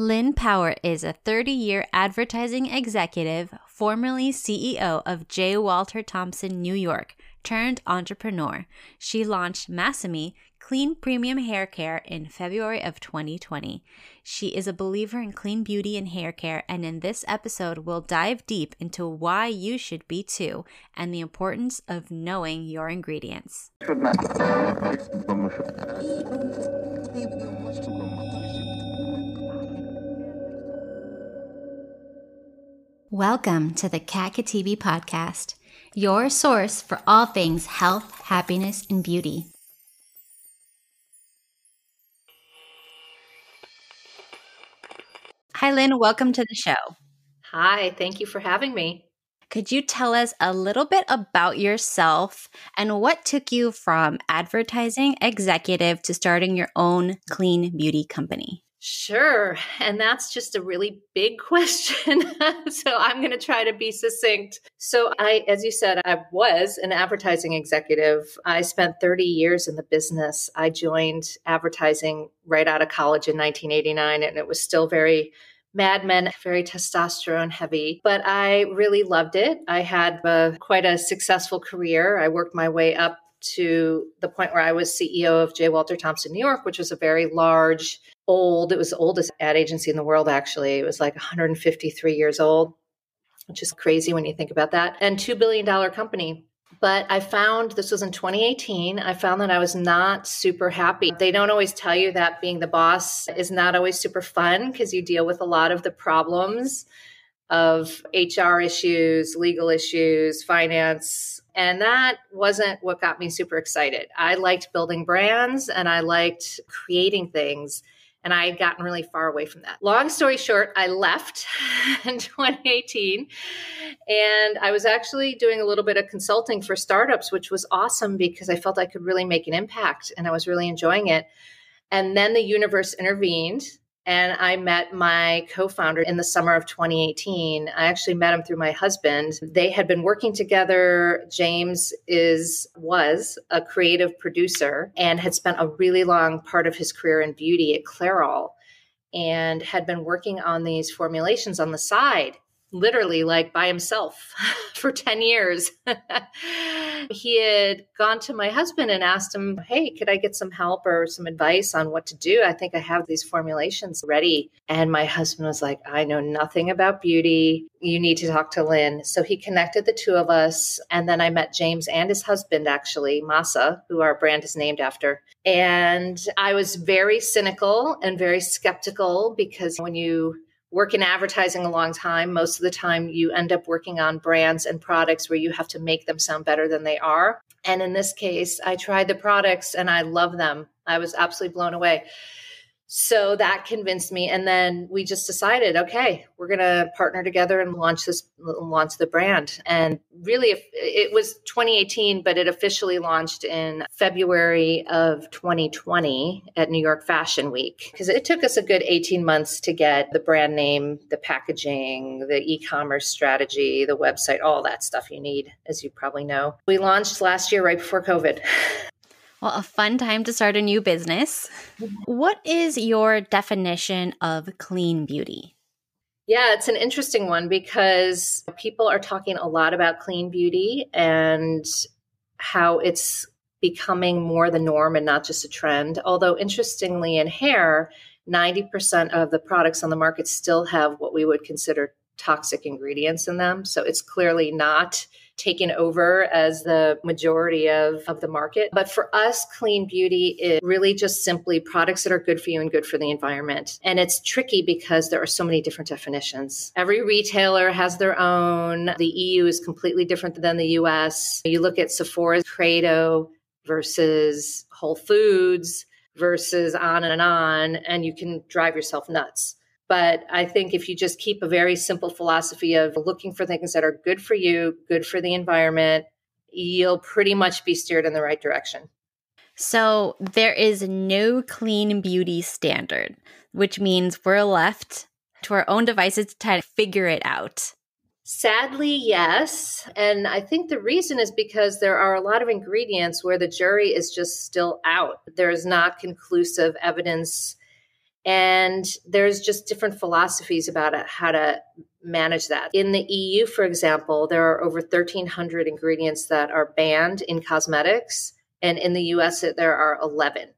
Lynn Power is a 30 year advertising executive, formerly CEO of J. Walter Thompson New York, turned entrepreneur. She launched Masami Clean Premium Hair Care in February of 2020. She is a believer in clean beauty and hair care, and in this episode, we'll dive deep into why you should be too and the importance of knowing your ingredients. Welcome to the Kat Khatibi podcast, your source for all things health, happiness, and beauty. Hi, Lynn. Welcome to the show. Hi, thank you for having me. Could you tell us a little bit about yourself and what took you from advertising executive to starting your own clean beauty company? Sure. And that's just a really big question. so I'm going to try to be succinct. So I, as you said, I was an advertising executive. I spent 30 years in the business. I joined advertising right out of college in 1989, and it was still very Mad Men, very testosterone heavy, but I really loved it. I had a, quite a successful career. I worked my way up to the point where I was CEO of J. Walter Thompson New York, which was a very large, old, it was the oldest ad agency in the world, actually. It was like 153 years old, which is crazy when you think about that, and $2 billion company. But I found this was in 2018. I found that I was not super happy. They don't always tell you that being the boss is not always super fun because you deal with a lot of the problems of HR issues, legal issues, finance, and that wasn't what got me super excited. I liked building brands and I liked creating things. And I had gotten really far away from that. Long story short, I left in 2018 and I was actually doing a little bit of consulting for startups, which was awesome because I felt I could really make an impact and I was really enjoying it. And then the universe intervened and I met my co founder in the summer of 2018. I actually met him through my husband. They had been working together. James is, was a creative producer and had spent a really long part of his career in beauty at Clairol and had been working on these formulations on the side literally like by himself for 10 years. he had gone to my husband and asked him, Hey, could I get some help or some advice on what to do? I think I have these formulations ready. And my husband was like, I know nothing about beauty. You need to talk to Lynn. So he connected the two of us. And then I met James and his husband, actually, Masa, who our brand is named after. And I was very cynical and very skeptical because when you work in advertising a long time, most of the time you end up working on brands and products where you have to make them sound better than they are. And in this case, I tried the products and I love them. I was absolutely blown away. So that convinced me. And then we just decided, okay, we're going to partner together and launch this, launch the brand. And really, it was 2018, but it officially launched in February of 2020 at New York Fashion Week. Because it took us a good 18 months to get the brand name, the packaging, the e commerce strategy, the website, all that stuff you need, as you probably know. We launched last year right before COVID. Well, a fun time to start a new business. What is your definition of clean beauty? Yeah, it's an interesting one because people are talking a lot about clean beauty and how it's becoming more the norm and not just a trend. Although, interestingly, in hair, 90% of the products on the market still have what we would consider toxic ingredients in them. So it's clearly not taken over as the majority of, of the market. But for us, clean beauty is really just simply products that are good for you and good for the environment. And it's tricky because there are so many different definitions. Every retailer has their own. The EU is completely different than the US. You look at Sephora's Credo versus Whole Foods versus on and on, and you can drive yourself nuts. But I think if you just keep a very simple philosophy of looking for things that are good for you, good for the environment, you'll pretty much be steered in the right direction. So there is no clean beauty standard, which means we're left to our own devices to try to figure it out. Sadly, yes. And I think the reason is because there are a lot of ingredients where the jury is just still out. There's not conclusive evidence And there's just different philosophies about it, how to manage that. In the EU, for example, there are over 1,300 ingredients that are banned in cosmetics. And in the US, there are 11.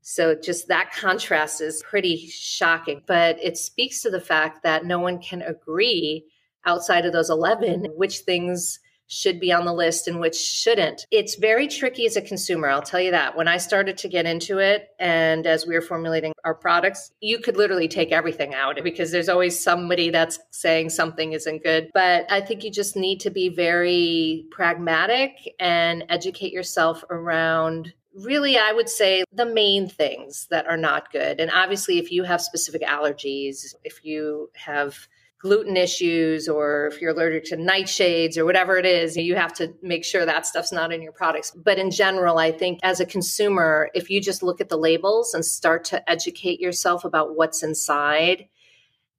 So just that contrast is pretty shocking. But it speaks to the fact that no one can agree outside of those 11 which things should be on the list and which shouldn't. It's very tricky as a consumer, I'll tell you that. When I started to get into it and as we were formulating our products, you could literally take everything out because there's always somebody that's saying something isn't good. But I think you just need to be very pragmatic and educate yourself around really i would say the main things that are not good and obviously if you have specific allergies if you have gluten issues or if you're allergic to nightshades or whatever it is, you have to make sure that stuff's not in your products. But in general, I think as a consumer, if you just look at the labels and start to educate yourself about what's inside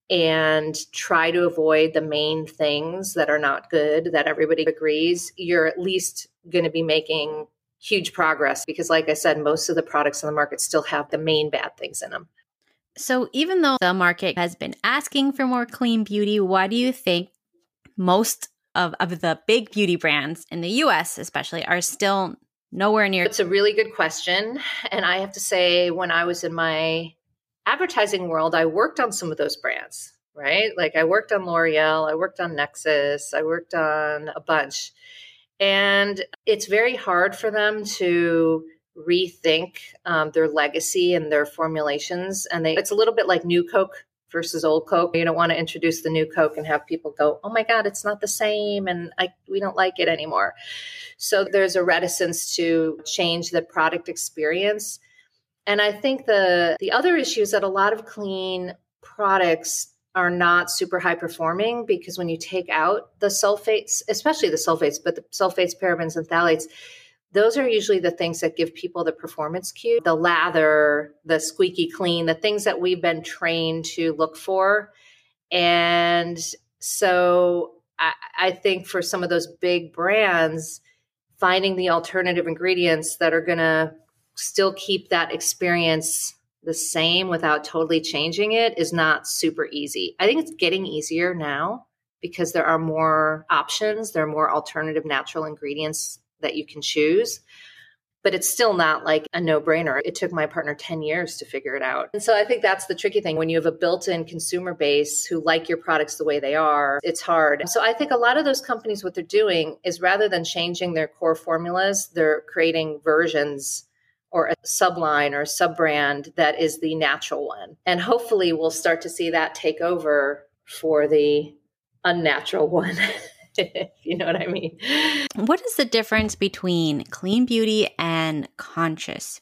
and try to avoid the main things that are not good that everybody agrees, you're at least going to be making huge progress because like I said, most of the products on the market still have the main bad things in them. So, even though the market has been asking for more clean beauty, why do you think most of, of the big beauty brands in the US, especially, are still nowhere near? It's a really good question. And I have to say, when I was in my advertising world, I worked on some of those brands, right? Like I worked on L'Oreal, I worked on Nexxus, I worked on a bunch. And it's very hard for them to rethink um, their legacy and their formulations. And they, it's a little bit like new Coke versus old Coke. You don't want to introduce the new Coke and have people go, "Oh my God, it's not the same," and I, we don't like it anymore. So there's a reticence to change the product experience. And I think the the other issue is that a lot of clean products are not super high performing because when you take out the sulfates, especially the sulfates, but the sulfates, parabens, and phthalates, those are usually the things that give people the performance cue the lather, the squeaky clean, the things that we've been trained to look for. And so I, I think for some of those big brands, finding the alternative ingredients that are going to still keep that experience the same without totally changing it is not super easy. I think it's getting easier now because there are more options, there are more alternative natural ingredients that you can choose but it's still not like a no brainer. It took my partner 10 years to figure it out. And so I think that's the tricky thing. When you have a built in consumer base who like your products the way they are, it's hard. So I think a lot of those companies, what they're doing is rather than changing their core formulas, they're creating versions or a subline or a sub brand that is the natural one. And hopefully we'll start to see that take over for the unnatural one. you know what I mean. What is the difference between clean beauty and conscious?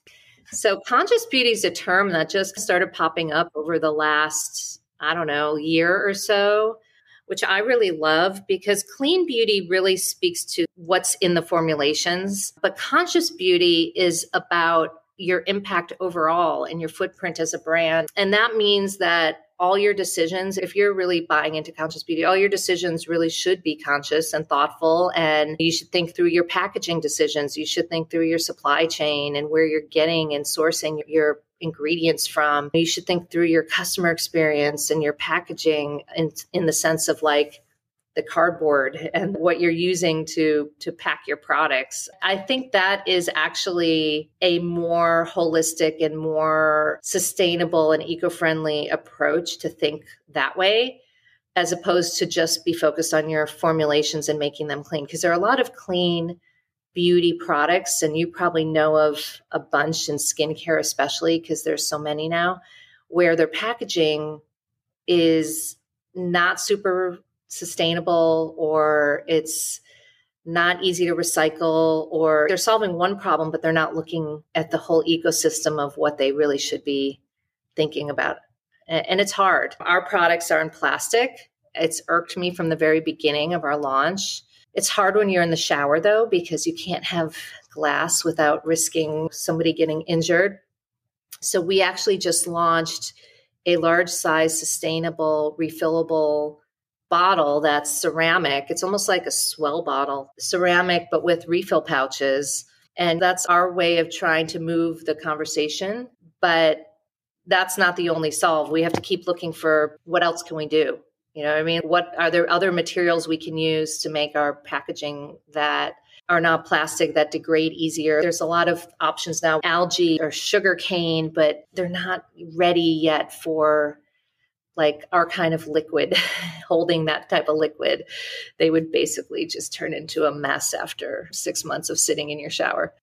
So, conscious beauty is a term that just started popping up over the last, I don't know, year or so, which I really love because clean beauty really speaks to what's in the formulations. But conscious beauty is about your impact overall and your footprint as a brand. And that means that all your decisions, if you're really buying into conscious beauty, all your decisions really should be conscious and thoughtful. And you should think through your packaging decisions. You should think through your supply chain and where you're getting and sourcing your ingredients from. You should think through your customer experience and your packaging in, in the sense of like, the cardboard and what you're using to to pack your products. I think that is actually a more holistic and more sustainable and eco-friendly approach to think that way as opposed to just be focused on your formulations and making them clean because there are a lot of clean beauty products and you probably know of a bunch in skincare especially because there's so many now where their packaging is not super sustainable or it's not easy to recycle or they're solving one problem but they're not looking at the whole ecosystem of what they really should be thinking about. And it's hard. Our products are in plastic. It's irked me from the very beginning of our launch. It's hard when you're in the shower though because you can't have glass without risking somebody getting injured. So we actually just launched a large size sustainable refillable bottle that's ceramic. It's almost like a S'well bottle, ceramic, but with refill pouches. And that's our way of trying to move the conversation. But that's not the only solve. We have to keep looking for what else can we do? You know, I mean, what are there other materials we can use to make our packaging that are not plastic that degrade easier. There's a lot of options now, algae or sugar cane, but they're not ready yet for like our kind of liquid, holding that type of liquid. They would basically just turn into a mess after six months of sitting in your shower.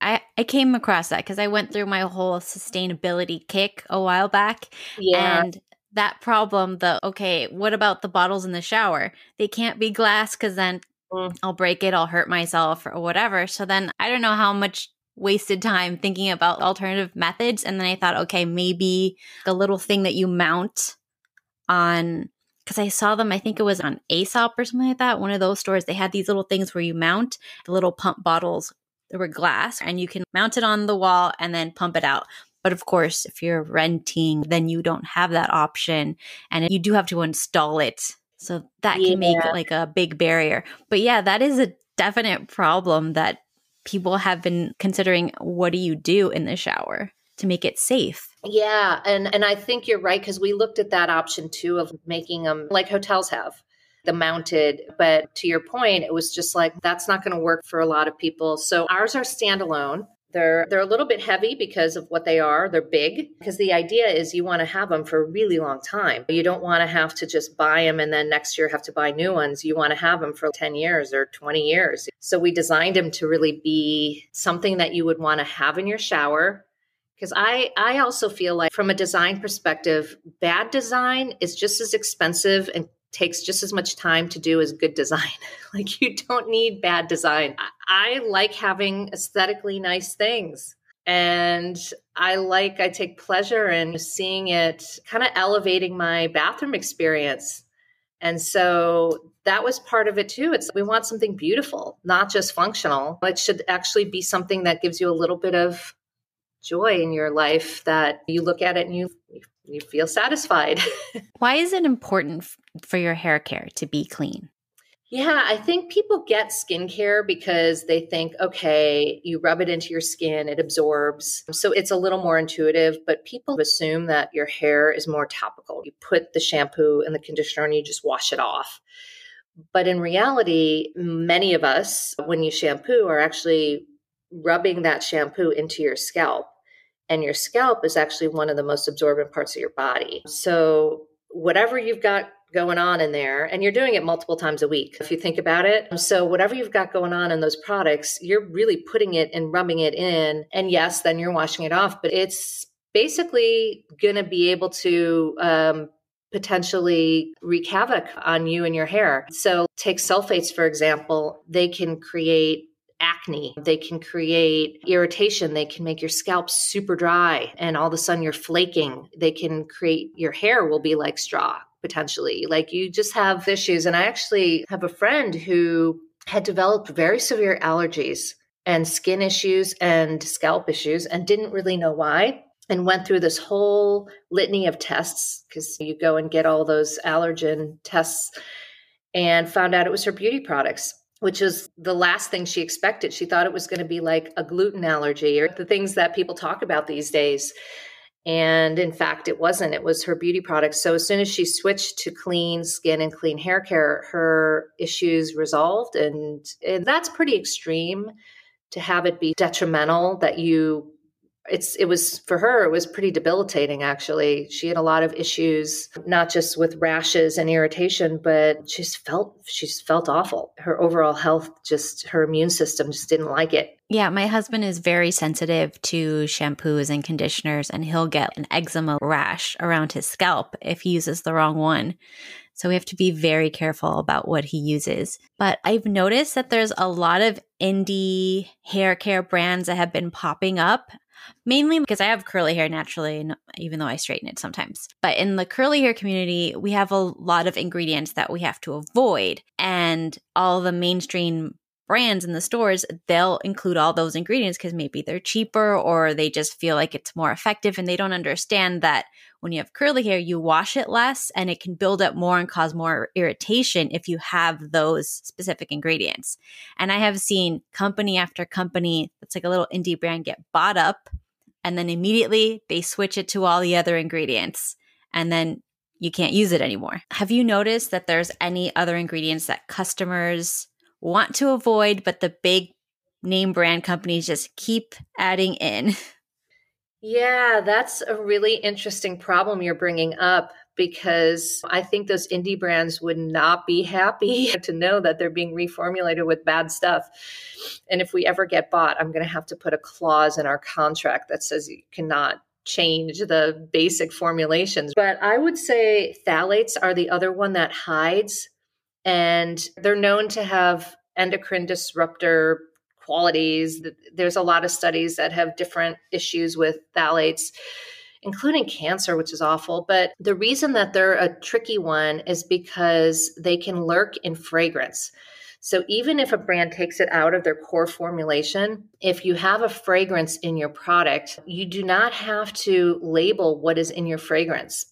I, I came across that because I went through my whole sustainability kick a while back. Yeah. And that problem, the okay, what about the bottles in the shower? They can't be glass because then mm. I'll break it, I'll hurt myself or whatever. So then I don't know how much wasted time thinking about alternative methods. And then I thought, okay, maybe the little thing that you mount on because I saw them, I think it was on Aesop or something like that. One of those stores, they had these little things where you mount the little pump bottles that were glass and you can mount it on the wall and then pump it out. But of course, if you're renting, then you don't have that option and you do have to install it so that yeah. can make like a big barrier. But yeah, that is a definite problem that people have been considering what do you do in the shower to make it safe? Yeah, and and I think you're right cuz we looked at that option too of making them like hotels have the mounted. But to your point, it was just like that's not going to work for a lot of people. So ours are standalone. They're they're a little bit heavy because of what they are. They're big because the idea is you want to have them for a really long time. You don't want to have to just buy them and then next year have to buy new ones. You want to have them for 10 years or 20 years. So we designed them to really be something that you would want to have in your shower because I, I also feel like from a design perspective bad design is just as expensive and takes just as much time to do as good design. like you don't need bad design. I, I like having aesthetically nice things. And I like, I take pleasure in seeing it kind of elevating my bathroom experience. And so that was part of it too. It's we want something beautiful, not just functional. It should actually be something that gives you a little bit of joy in your life that you look at it and you you feel satisfied. Why is it important for your hair care to be clean? Yeah, I think people get skincare because they think, okay, you rub it into your skin, it absorbs. So it's a little more intuitive, but people assume that your hair is more topical. You put the shampoo and the conditioner and you just wash it off. But in reality, many of us, when you shampoo, are actually rubbing that shampoo into your scalp and your scalp is actually one of the most absorbent parts of your body. So, whatever you've got going on in there, and you're doing it multiple times a week, if you think about it. So, whatever you've got going on in those products, you're really putting it and rubbing it in. And yes, then you're washing it off, but it's basically going to be able to um, potentially wreak havoc on you and your hair. So, take sulfates, for example, they can create acne. They can create irritation. They can make your scalp super dry and all of a sudden you're flaking. They can create your hair will be like straw potentially. Like you just have issues. And I actually have a friend who had developed very severe allergies and skin issues and scalp issues and didn't really know why and went through this whole litany of tests because you go and get all those allergen tests and found out it was her beauty products which is the last thing she expected. She thought it was going to be like a gluten allergy or the things that people talk about these days. And in fact, it wasn't. It was her beauty products. So as soon as she switched to clean skin and clean hair care, her issues resolved. And, and that's pretty extreme to have it be detrimental that you it's it was for her it was pretty debilitating actually. She had a lot of issues not just with rashes and irritation but she just felt she just felt awful. Her overall health just her immune system just didn't like it. Yeah my husband is very sensitive to shampoos and conditioners and he'll get an eczema rash around his scalp if he uses the wrong one. So we have to be very careful about what he uses. But I've noticed that there's a lot of indie hair care brands that have been popping up mainly because I have curly hair naturally, even though I straighten it sometimes. But in the curly hair community, we have a lot of ingredients that we have to avoid. And all the mainstream brands in the stores, they'll include all those ingredients because maybe they're cheaper or they just feel like it's more effective and they don't understand that when you have curly hair, you wash it less and it can build up more and cause more irritation if you have those specific ingredients. And I have seen company after company that's like a little indie brand get bought up and then immediately they switch it to all the other ingredients. And then you can't use it anymore. Have you noticed that there's any other ingredients that customers want to avoid, but the big name brand companies just keep adding in? Yeah, that's a really interesting problem you're bringing up because I think those indie brands would not be happy to know that they're being reformulated with bad stuff. And if we ever get bought, I'm going to have to put a clause in our contract that says you cannot change the basic formulations. But I would say phthalates are the other one that hides, and they're known to have endocrine disruptor qualities. There's a lot of studies that have different issues with phthalates, including cancer, which is awful. But the reason that they're a tricky one is because they can lurk in fragrance. So even if a brand takes it out of their core formulation, if you have a fragrance in your product, you do not have to label what is in your fragrance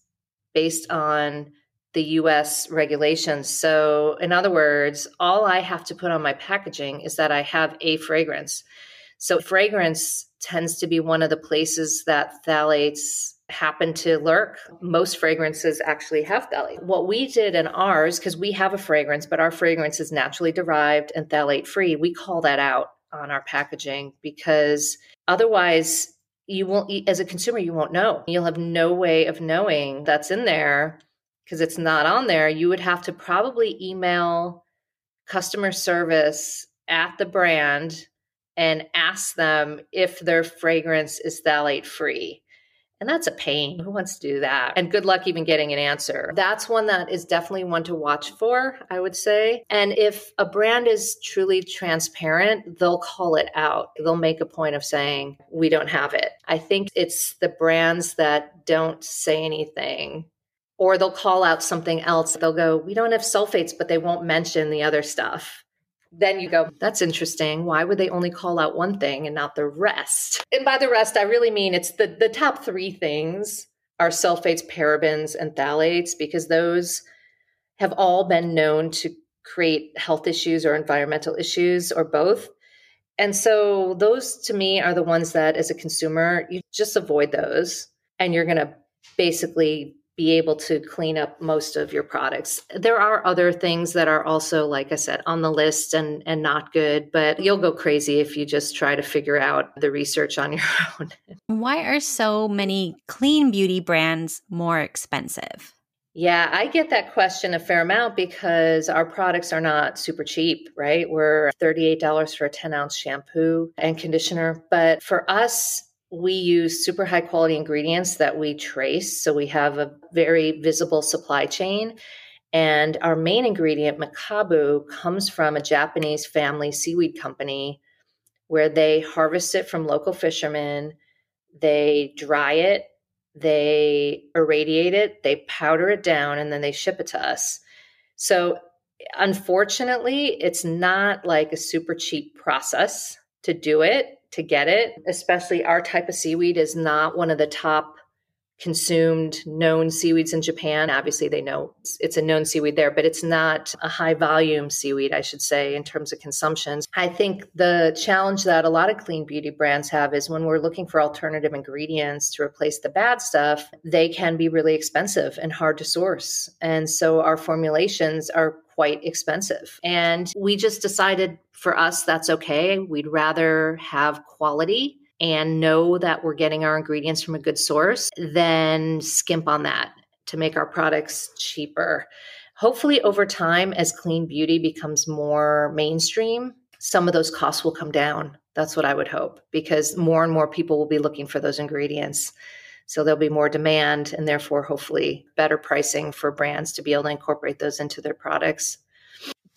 based on the US regulations. So, in other words, all I have to put on my packaging is that I have a fragrance. So, fragrance tends to be one of the places that phthalates happen to lurk. Most fragrances actually have phthalate. What we did in ours, because we have a fragrance, but our fragrance is naturally derived and phthalate free, we call that out on our packaging because otherwise, you won't, as a consumer, you won't know. You'll have no way of knowing that's in there because it's not on there, you would have to probably email customer service at the brand and ask them if their fragrance is phthalate free. And that's a pain. Who wants to do that? And good luck even getting an answer. That's one that is definitely one to watch for, I would say. And if a brand is truly transparent, they'll call it out. They'll make a point of saying, we don't have it. I think it's the brands that don't say anything or they'll call out something else. They'll go, We don't have sulfates, but they won't mention the other stuff. Then you go, That's interesting. Why would they only call out one thing and not the rest? And by the rest, I really mean it's the, the top three things are sulfates, parabens, and phthalates, because those have all been known to create health issues or environmental issues or both. And so those to me are the ones that as a consumer, you just avoid those and you're going to basically be able to clean up most of your products. There are other things that are also, like I said, on the list and, and not good, but you'll go crazy if you just try to figure out the research on your own. Why are so many clean beauty brands more expensive? Yeah, I get that question a fair amount because our products are not super cheap, right? We're $38 for a 10 ounce shampoo and conditioner. But for us, we use super high quality ingredients that we trace. So we have a very visible supply chain. And our main ingredient, mekabu, comes from a Japanese family seaweed company where they harvest it from local fishermen, they dry it, they irradiate it, they powder it down, and then they ship it to us. So, unfortunately, it's not like a super cheap process to do it to get it, especially our type of seaweed is not one of the top consumed known seaweeds in Japan. Obviously, they know it's, a known seaweed there, but it's not a high volume seaweed, I should say, in terms of consumptions. I think the challenge that a lot of clean beauty brands have is when we're looking for alternative ingredients to replace the bad stuff, they can be really expensive and hard to source. And so our formulations are quite expensive. And we just decided for us, that's okay. We'd rather have quality and know that we're getting our ingredients from a good source than skimp on that to make our products cheaper. Hopefully, over time, as clean beauty becomes more mainstream, some of those costs will come down. That's what I would hope because more and more people will be looking for those ingredients. So there'll be more demand and therefore, hopefully, better pricing for brands to be able to incorporate those into their products.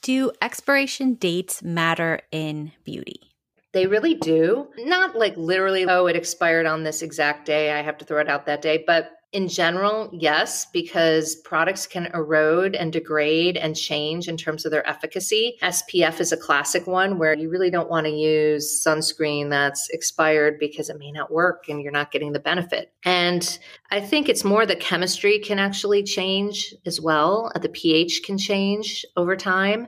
Do expiration dates matter in beauty? They really do. Not like literally, oh, it expired on this exact day. I have to throw it out that day. But in general, yes, because products can erode and degrade and change in terms of their efficacy. SPF is a classic one where you really don't want to use sunscreen that's expired because it may not work and you're not getting the benefit. And I think it's more the chemistry can actually change as well. Uh, the pH can change over time.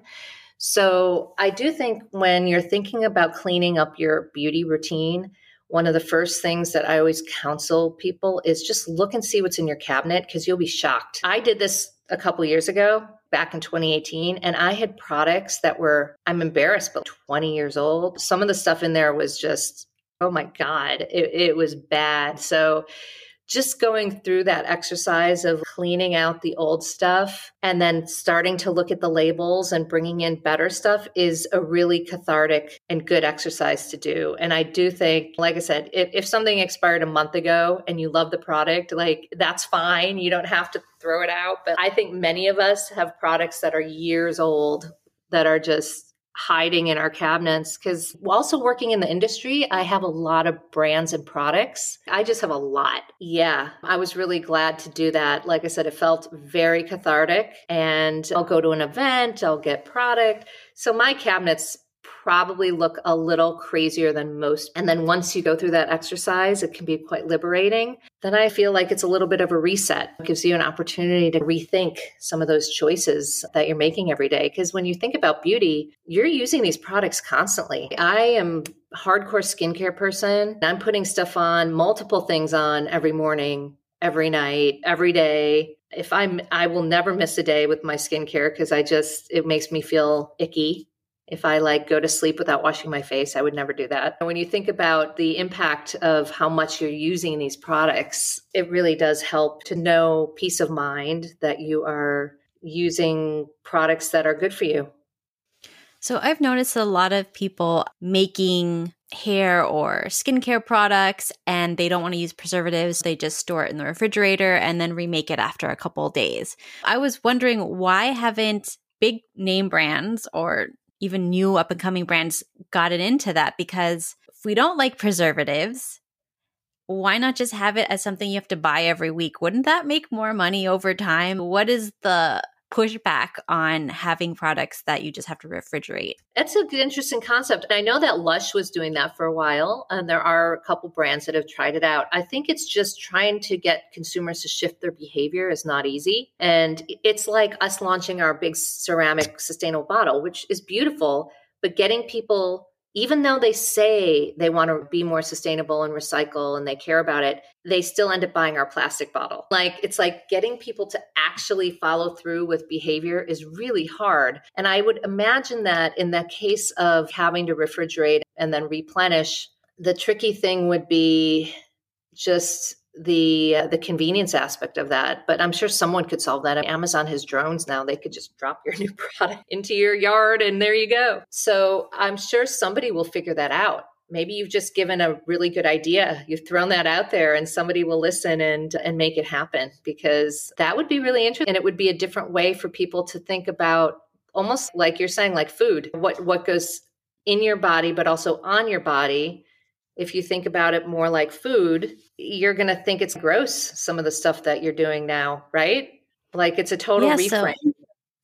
So I do think when you're thinking about cleaning up your beauty routine, one of the first things that I always counsel people is just look and see what's in your cabinet because you'll be shocked. I did this a couple years ago back in 2018 and I had products that were I'm embarrassed but 20 years old. Some of the stuff in there was just oh my god, it, it was bad. So just going through that exercise of cleaning out the old stuff and then starting to look at the labels and bringing in better stuff is a really cathartic and good exercise to do. And I do think, like I said, if, if something expired a month ago and you love the product, like that's fine. You don't have to throw it out. But I think many of us have products that are years old that are just hiding in our cabinets because also working in the industry, I have a lot of brands and products. I just have a lot. Yeah, I was really glad to do that. Like I said, it felt very cathartic. And I'll go to an event, I'll get product. So my cabinets probably look a little crazier than most. And then once you go through that exercise, it can be quite liberating. Then I feel like it's a little bit of a reset. It gives you an opportunity to rethink some of those choices that you're making every day. Because when you think about beauty, you're using these products constantly. I am hardcore skincare person. I'm putting stuff on, multiple things on every morning, every night, every day if i'm i will never miss a day with my skincare because i just it makes me feel icky if I like go to sleep without washing my face, I would never do that. When you think about the impact of how much you're using these products, it really does help to know peace of mind that you are using products that are good for you. So I've noticed a lot of people making hair or skincare products and they don't want to use preservatives. They just store it in the refrigerator and then remake it after a couple days. I was wondering why haven't big name brands or even new up and coming brands gotten into that because if we don't like preservatives, why not just have it as something you have to buy every week? Wouldn't that make more money over time? What is the pushback on having products that you just have to refrigerate. That's an interesting concept. And I know that Lush was doing that for a while, and there are a couple brands that have tried it out. I think it's just trying to get consumers to shift their behavior is not easy. And it's like us launching our big ceramic sustainable bottle, which is beautiful, but getting people even though they say they want to be more sustainable and recycle and they care about it, they still end up buying our plastic bottle. Like it's like getting people to actually follow through with behavior is really hard. And I would imagine that in the case of having to refrigerate and then replenish, the tricky thing would be just the uh, the convenience aspect of that but i'm sure someone could solve that. Amazon has drones now. They could just drop your new product into your yard and there you go. So i'm sure somebody will figure that out. Maybe you've just given a really good idea. You've thrown that out there and somebody will listen and and make it happen because that would be really interesting. And it would be a different way for people to think about almost like you're saying like food what what goes in your body but also on your body if you think about it more like food, you're going to think it's gross, some of the stuff that you're doing now, right? Like it's a total yeah, reframe. So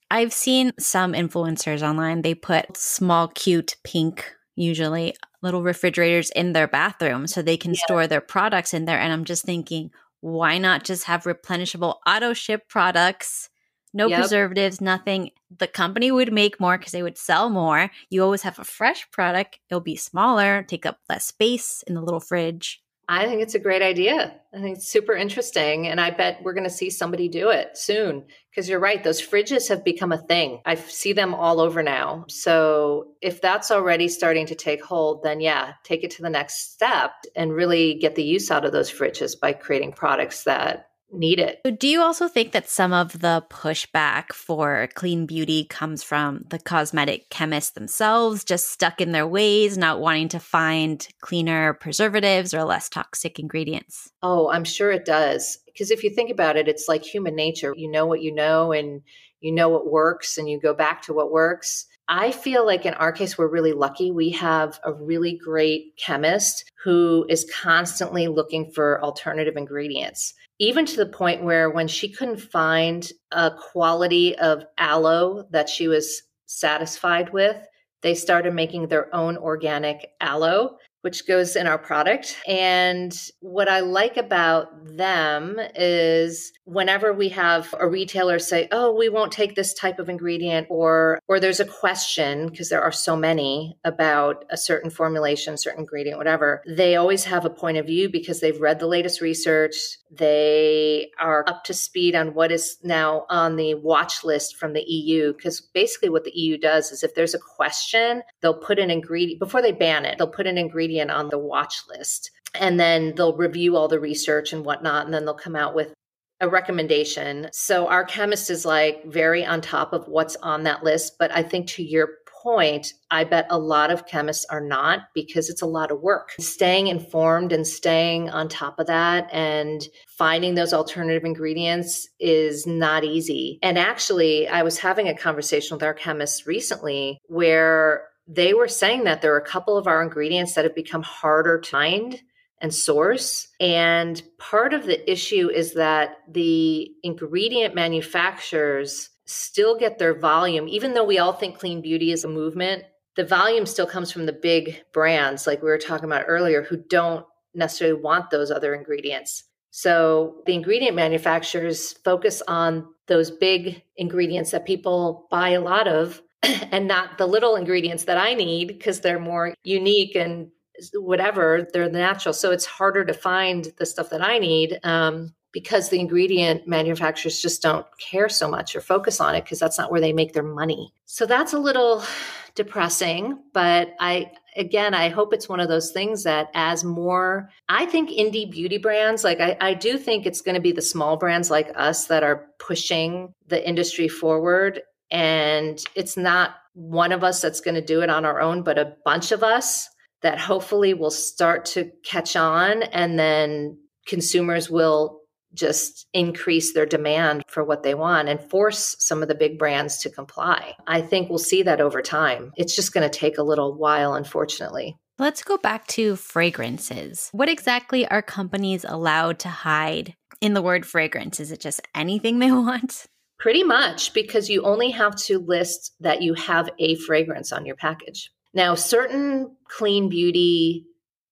I've seen some influencers online, they put small, cute pink, usually little refrigerators in their bathroom so they can yeah. store their products in there. And I'm just thinking, why not just have replenishable auto ship products? No yep. preservatives, nothing. The company would make more because they would sell more. You always have a fresh product. It'll be smaller, take up less space in the little fridge. I think it's a great idea. I think it's super interesting. And I bet we're going to see somebody do it soon. Because you're right, those fridges have become a thing. I see them all over now. So if that's already starting to take hold, then yeah, take it to the next step and really get the use out of those fridges by creating products that need it. Do you also think that some of the pushback for clean beauty comes from the cosmetic chemists themselves, just stuck in their ways, not wanting to find cleaner preservatives or less toxic ingredients? Oh, I'm sure it does. Because if you think about it, it's like human nature. You know what you know, and you know what works, and you go back to what works. I feel like in our case, we're really lucky. We have a really great chemist who is constantly looking for alternative ingredients even to the point where when she couldn't find a quality of aloe that she was satisfied with, they started making their own organic aloe, which goes in our product. And what I like about them is whenever we have a retailer say, "Oh, we won't take this type of ingredient," or or there's a question because there are so many about a certain formulation, certain ingredient, whatever. They always have a point of view because they've read the latest research. They are up to speed on what is now on the watch list from the EU because basically what the EU does is if there's a question, they'll put an ingredient before they ban it. They'll put an ingredient on the watch list. And then they'll review all the research and whatnot and then they'll come out with a recommendation. So our chemist is like very on top of what's on that list. But i think to your point i bet a lot of chemists are not because it's a lot of work. Staying informed and staying on top of that and finding those alternative ingredients is not easy. And actually i was having a conversation with our chemist recently where they were saying that there are a couple of our ingredients that have become harder to find and source. And part of the issue is that the ingredient manufacturers still get their volume, even though we all think clean beauty is a movement. The volume still comes from the big brands, like we were talking about earlier, who don't necessarily want those other ingredients. So the ingredient manufacturers focus on those big ingredients that people buy a lot of and not the little ingredients that I need because they're more unique and whatever, they're natural. So it's harder to find the stuff that I need um, because the ingredient manufacturers just don't care so much or focus on it because that's not where they make their money. So that's a little depressing, but I again, I hope it's one of those things that as more, I think indie beauty brands, like I, I do think it's going to be the small brands like us that are pushing the industry forward. And it's not one of us that's going to do it on our own, but a bunch of us that hopefully will start to catch on and then consumers will just increase their demand for what they want and force some of the big brands to comply. I think we'll see that over time. It's just going to take a little while, unfortunately. Let's go back to fragrances. What exactly are companies allowed to hide in the word fragrance? Is it just anything they want? Pretty much, because you only have to list that you have a fragrance on your package. Now, certain clean beauty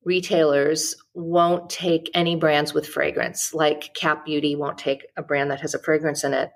retailers won't take any brands with fragrance, like Cap Beauty won't take a brand that has a fragrance in it.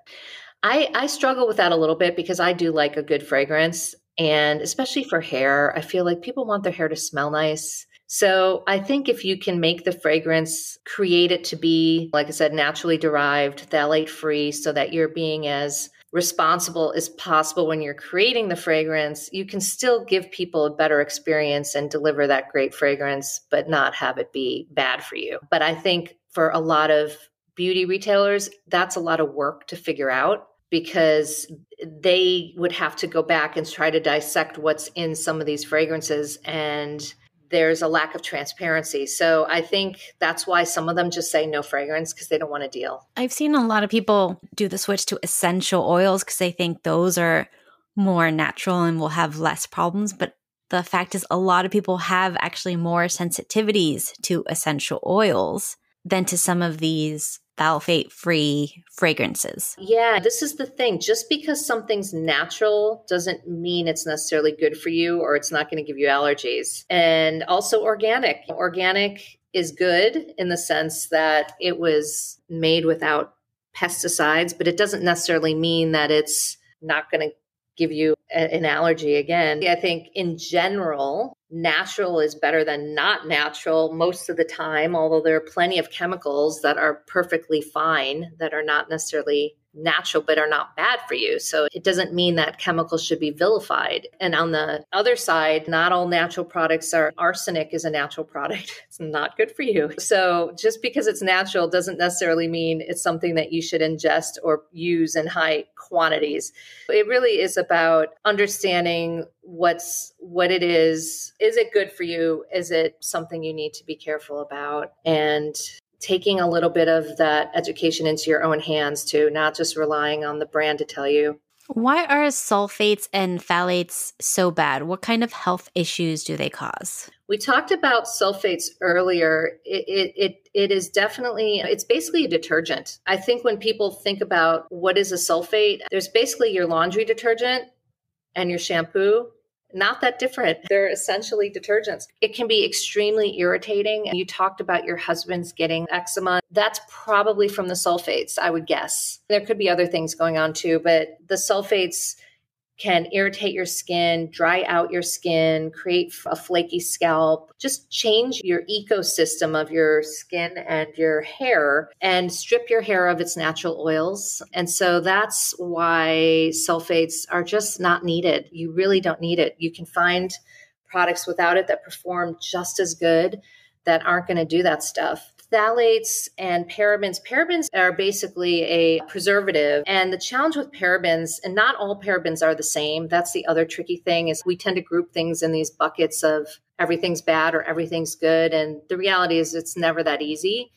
I, I struggle with that a little bit because I do like a good fragrance. And especially for hair, I feel like people want their hair to smell nice. So I think if you can make the fragrance, create it to be, like I said, naturally derived, phthalate free, so that you're being as responsible as possible when you're creating the fragrance, you can still give people a better experience and deliver that great fragrance, but not have it be bad for you. But I think for a lot of beauty retailers, that's a lot of work to figure out because they would have to go back and try to dissect what's in some of these fragrances and there's a lack of transparency. So I think that's why some of them just say no fragrance because they don't want to deal. I've seen a lot of people do the switch to essential oils because they think those are more natural and will have less problems. But the fact is, a lot of people have actually more sensitivities to essential oils than to some of these phthalate free fragrances. Yeah, this is the thing. Just because something's natural doesn't mean it's necessarily good for you or it's not going to give you allergies. And also organic. Organic is good in the sense that it was made without pesticides, but it doesn't necessarily mean that it's not going to give you a, an allergy again. I think in general, natural is better than not natural most of the time, although there are plenty of chemicals that are perfectly fine that are not necessarily natural but are not bad for you. So it doesn't mean that chemicals should be vilified. And on the other side, not all natural products are arsenic is a natural product. It's not good for you. So just because it's natural doesn't necessarily mean it's something that you should ingest or use in high quantities. It really is about understanding what's what it is. Is it good for you? Is it something you need to be careful about? And taking a little bit of that education into your own hands too, not just relying on the brand to tell you. Why are sulfates and phthalates so bad? What kind of health issues do they cause? We talked about sulfates earlier. It, it, it, it is definitely, it's basically a detergent. I think when people think about what is a sulfate, there's basically your laundry detergent and your shampoo not that different. They're essentially detergents. It can be extremely irritating. You talked about your husband's getting eczema. That's probably from the sulfates, I would guess. There could be other things going on too, but the sulfates can irritate your skin, dry out your skin, create a flaky scalp, just change your ecosystem of your skin and your hair and strip your hair of its natural oils. And so that's why sulfates are just not needed. You really don't need it. You can find products without it that perform just as good that aren't going to do that stuff phthalates and parabens. Parabens are basically a preservative. And the challenge with parabens, and not all parabens are the same. That's the other tricky thing is we tend to group things in these buckets of everything's bad or everything's good. And the reality is it's never that easy.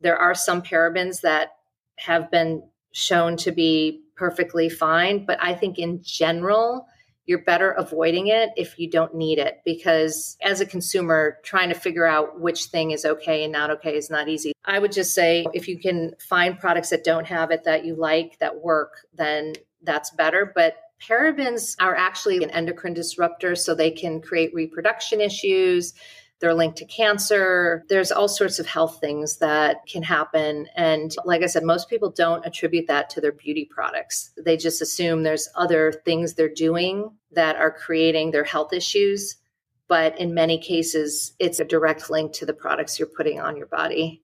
There are some parabens that have been shown to be perfectly fine. But I think in general, you're better avoiding it if you don't need it because as a consumer trying to figure out which thing is okay and not okay is not easy. I would just say if you can find products that don't have it that you like that work then that's better. But parabens are actually an endocrine disruptor so they can create reproduction issues they're linked to cancer. There's all sorts of health things that can happen. And like I said, most people don't attribute that to their beauty products. They just assume there's other things they're doing that are creating their health issues. But in many cases, it's a direct link to the products you're putting on your body.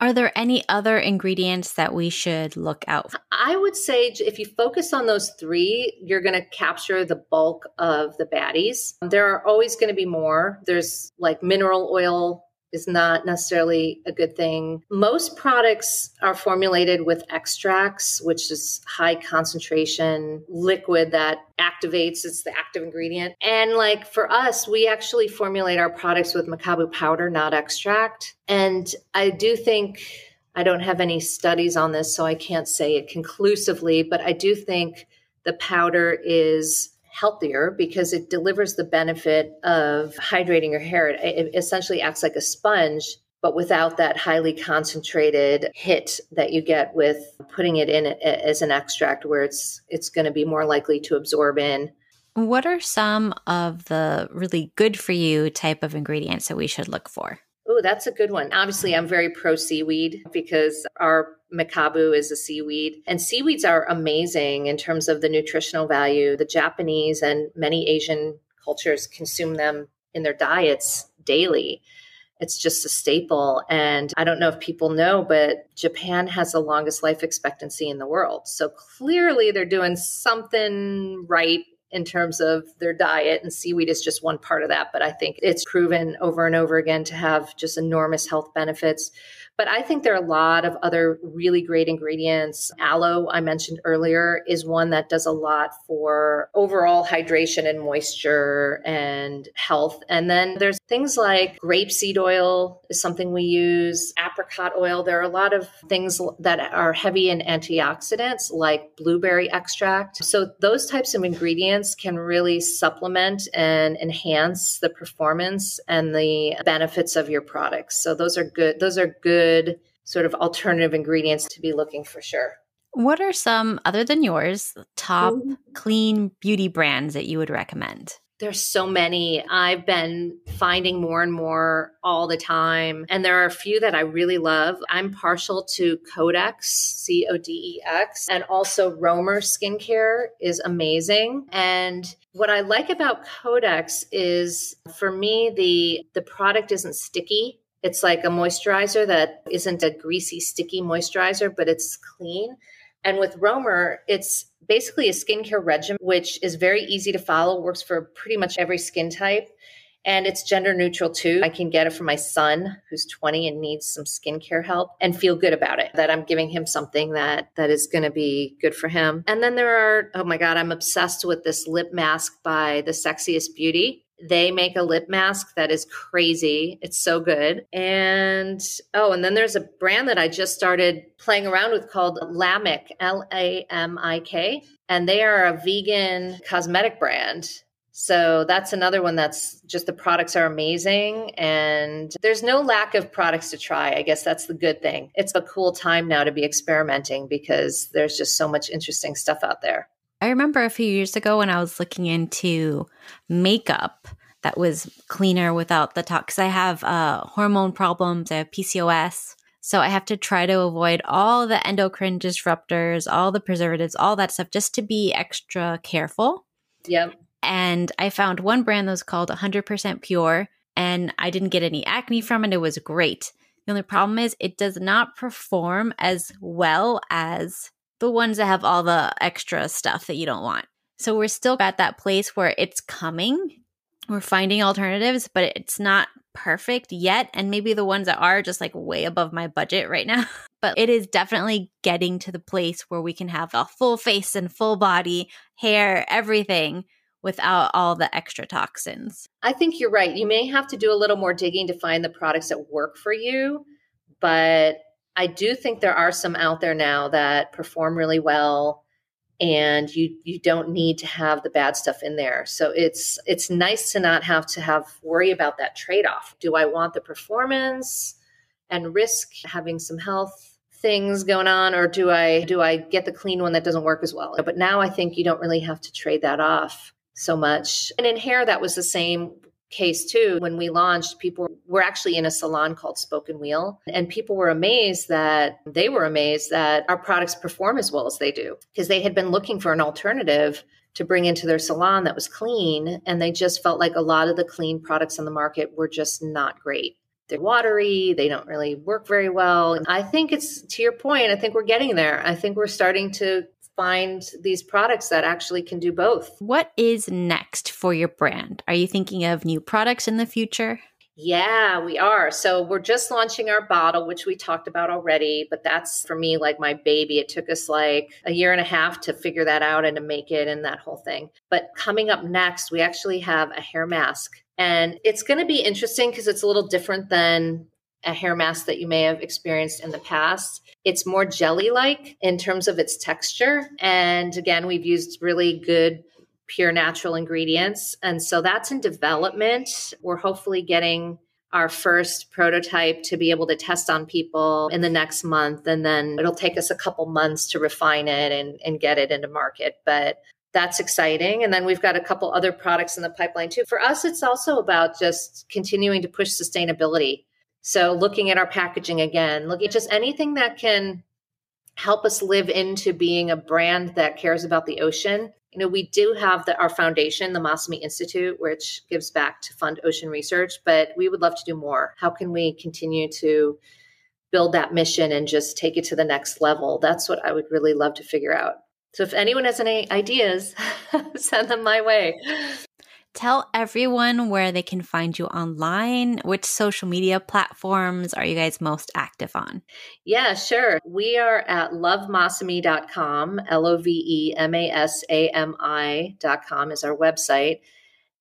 Are there any other ingredients that we should look out for? I would say if you focus on those three, you're going to capture the bulk of the baddies. There are always going to be more. There's like mineral oil is not necessarily a good thing. Most products are formulated with extracts, which is high concentration liquid that activates, it's the active ingredient. And like for us, we actually formulate our products with Mekabu powder, not extract. And I do think I don't have any studies on this, so I can't say it conclusively, but I do think the powder is healthier because it delivers the benefit of hydrating your hair. It, essentially acts like a sponge but without that highly concentrated hit that you get with putting it in as an extract where it's it's going to be more likely to absorb in what are some of the really good for you type of ingredients that we should look for Oh, that's a good one. Obviously, I'm very pro seaweed because our Mekabu is a seaweed. And seaweeds are amazing in terms of the nutritional value. The Japanese and many Asian cultures consume them in their diets daily. It's just a staple. And I don't know if people know, but Japan has the longest life expectancy in the world. So clearly they're doing something right in terms of their diet, and seaweed is just one part of that. But I think it's proven over and over again to have just enormous health benefits. But I think there are a lot of other really great ingredients. Aloe, I mentioned earlier, is one that does a lot for overall hydration and moisture and health. And then there's things like grapeseed oil is something we use, apricot oil. There are a lot of things that are heavy in antioxidants, like blueberry extract. So those types of ingredients can really supplement and enhance the performance and the benefits of your products. So those are good. Those are good good sort of alternative ingredients to be looking for sure. What are some, other than yours, top mm-hmm. clean beauty brands that you would recommend? There's so many. I've been finding more and more all the time. And there are a few that I really love. I'm partial to Codex, C O D E X, and also Romer skincare is amazing. And what I like about Codex is for me the the product isn't sticky it's like a moisturizer that isn't a greasy, sticky moisturizer, but it's clean. And with Romer, it's basically a skincare regimen, which is very easy to follow, works for pretty much every skin type. And it's gender neutral too. I can get it for my son who's 20 and needs some skincare help and feel good about it that I'm giving him something that that is going to be good for him. And then there are oh my god, I'm obsessed with this lip mask by The Sexiest Beauty. They make a lip mask that is crazy. It's so good. And oh, and then there's a brand that I just started playing around with called Lamik, L A M I K. And they are a vegan cosmetic brand. So that's another one that's just the products are amazing and there's no lack of products to try. I guess that's the good thing. It's a cool time now to be experimenting because there's just so much interesting stuff out there. I remember a few years ago when I was looking into makeup that was cleaner without the tox. Because I have uh, hormone problems, I have PCOS. So I have to try to avoid all the endocrine disruptors, all the preservatives, all that stuff just to be extra careful. Yep. And I found one brand that was called 100% Pure, and I didn't get any acne from it. It was great. The only problem is it does not perform as well as the ones that have all the extra stuff that you don't want. So we're still at that place where it's coming. We're finding alternatives, but it's not perfect yet. And maybe the ones that are just like way above my budget right now. but it is definitely getting to the place where we can have a full face and full body, hair, everything without all the extra toxins. I think you're right. You may have to do a little more digging to find the products that work for you, but I do think there are some out there now that perform really well and you you don't need to have the bad stuff in there. So it's it's nice to not have to have worry about that trade-off. Do I want the performance and risk having some health things going on or do I do I get the clean one that doesn't work as well? But now I think you don't really have to trade that off so much. And in hair, that was the same case too. When we launched, people were actually in a salon called Spoke & Weal, and people were amazed that they were amazed that our products perform as well as they do because they had been looking for an alternative to bring into their salon that was clean. And they just felt like a lot of the clean products on the market were just not great. They're watery, they don't really work very well. And I think it's to your point, I think we're getting there. I think we're starting to find these products that actually can do both. What is next for your brand? Are you thinking of new products in the future? Yeah, we are. So we're just launching our bottle, which we talked about already, but that's for me like my baby. It took us like a year and a half to figure that out and to make it and that whole thing. But coming up next, we actually have a hair mask. And it's going to be interesting because it's a little different than a hair mask that you may have experienced in the past. It's more jelly like in terms of its texture. And again, we've used really good, pure natural ingredients. And so that's in development. We're hopefully getting our first prototype to be able to test on people in the next month. And then it'll take us a couple months to refine it and, and get it into market. But that's exciting. And then we've got a couple other products in the pipeline too. For us, it's also about just continuing to push sustainability so looking at our packaging again, look at just mm-hmm. anything that can help us live into being a brand that cares about the ocean. You know, we do have the, our foundation, the Masami Institute, which gives back to fund ocean research, but we would love to do more. How can we continue to build that mission and just take it to the next level? That's what I would really love to figure out. So if anyone has any ideas, send them my way. Tell everyone where they can find you online. Which social media platforms are you guys most active on? Yeah, sure. We are at lovemasami.com. L O V E M A S A M I.com is our website.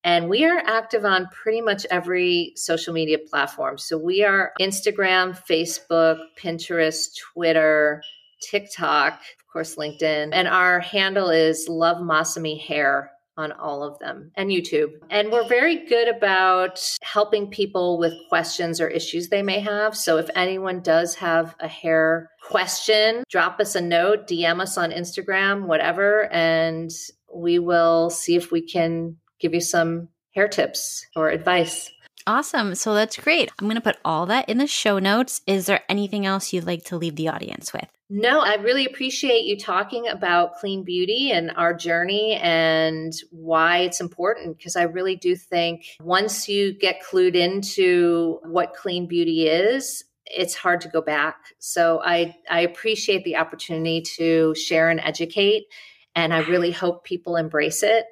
And we are active on pretty much every social media platform. So we are Instagram, Facebook, Pinterest, Twitter, TikTok, of course, LinkedIn. And our handle is Love Masami Hair on all of them and YouTube. And we're very good about helping people with questions or issues they may have. So if anyone does have a hair question, drop us a note, DM us on Instagram, whatever, and we will see if we can give you some hair tips or advice. Awesome. So that's great. I'm going to put all that in the show notes. Is there anything else you'd like to leave the audience with? No, I really appreciate you talking about clean beauty and our journey and why it's important because I really do think once you get clued into what clean beauty is, it's hard to go back. So I I appreciate the opportunity to share and educate and I really hope people embrace it.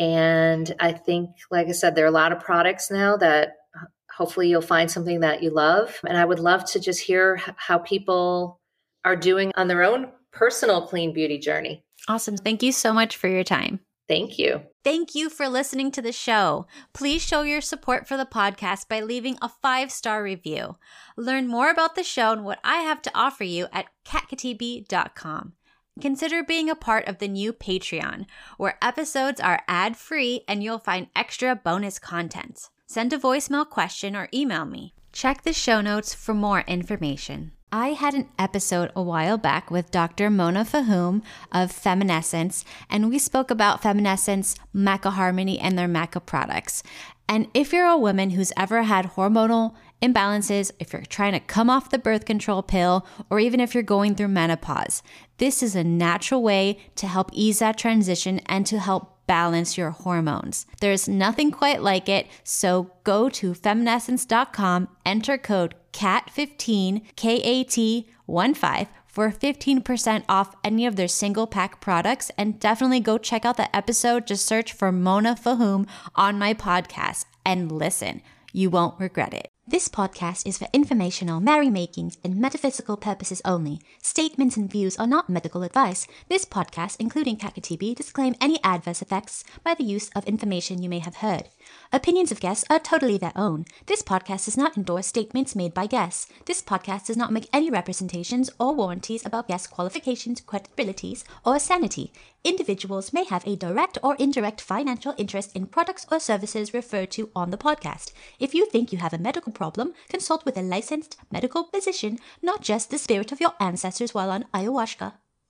And I think, like I said, there are a lot of products now that uh, hopefully you'll find something that you love. And I would love to just hear how people are doing on their own personal clean beauty journey. Awesome. Thank you so much for your time. Thank you. Thank you for listening to the show. Please show your support for the podcast by leaving a five star review. Learn more about the show and what I have to offer you at katkhatibi.com. Consider being a part of the new Patreon, where episodes are ad free and you'll find extra bonus content. Send a voicemail question or email me. Check the show notes for more information. I had an episode a while back with Dr. Mona Fahim of Femmenessence, and we spoke about Femmenessence, Maca Harmony, and their Maca products. And if you're a woman who's ever had hormonal imbalances, if you're trying to come off the birth control pill, or even if you're going through menopause, this is a natural way to help ease that transition and to help balance your hormones. There's nothing quite like it, so go to femmenessence.com, enter code KAT15, K A T 1 5 for 15% off any of their single pack products. And definitely go check out the episode. Just search for Mona Fahim on my podcast and listen. You won't regret it. This podcast is for informational, merrymakings, and metaphysical purposes only. Statements and views are not medical advice. This podcast, including Kat Khatibi, disclaim any adverse effects by the use of information you may have heard. Opinions of guests are totally their own. This podcast does not endorse statements made by guests. This podcast does not make any representations or warranties about guest qualifications, credibilities, or sanity. Individuals may have a direct or indirect financial interest in products or services referred to on the podcast. If you think you have a medical problem, consult with a licensed medical physician, not just the spirit of your ancestors while on ayahuasca.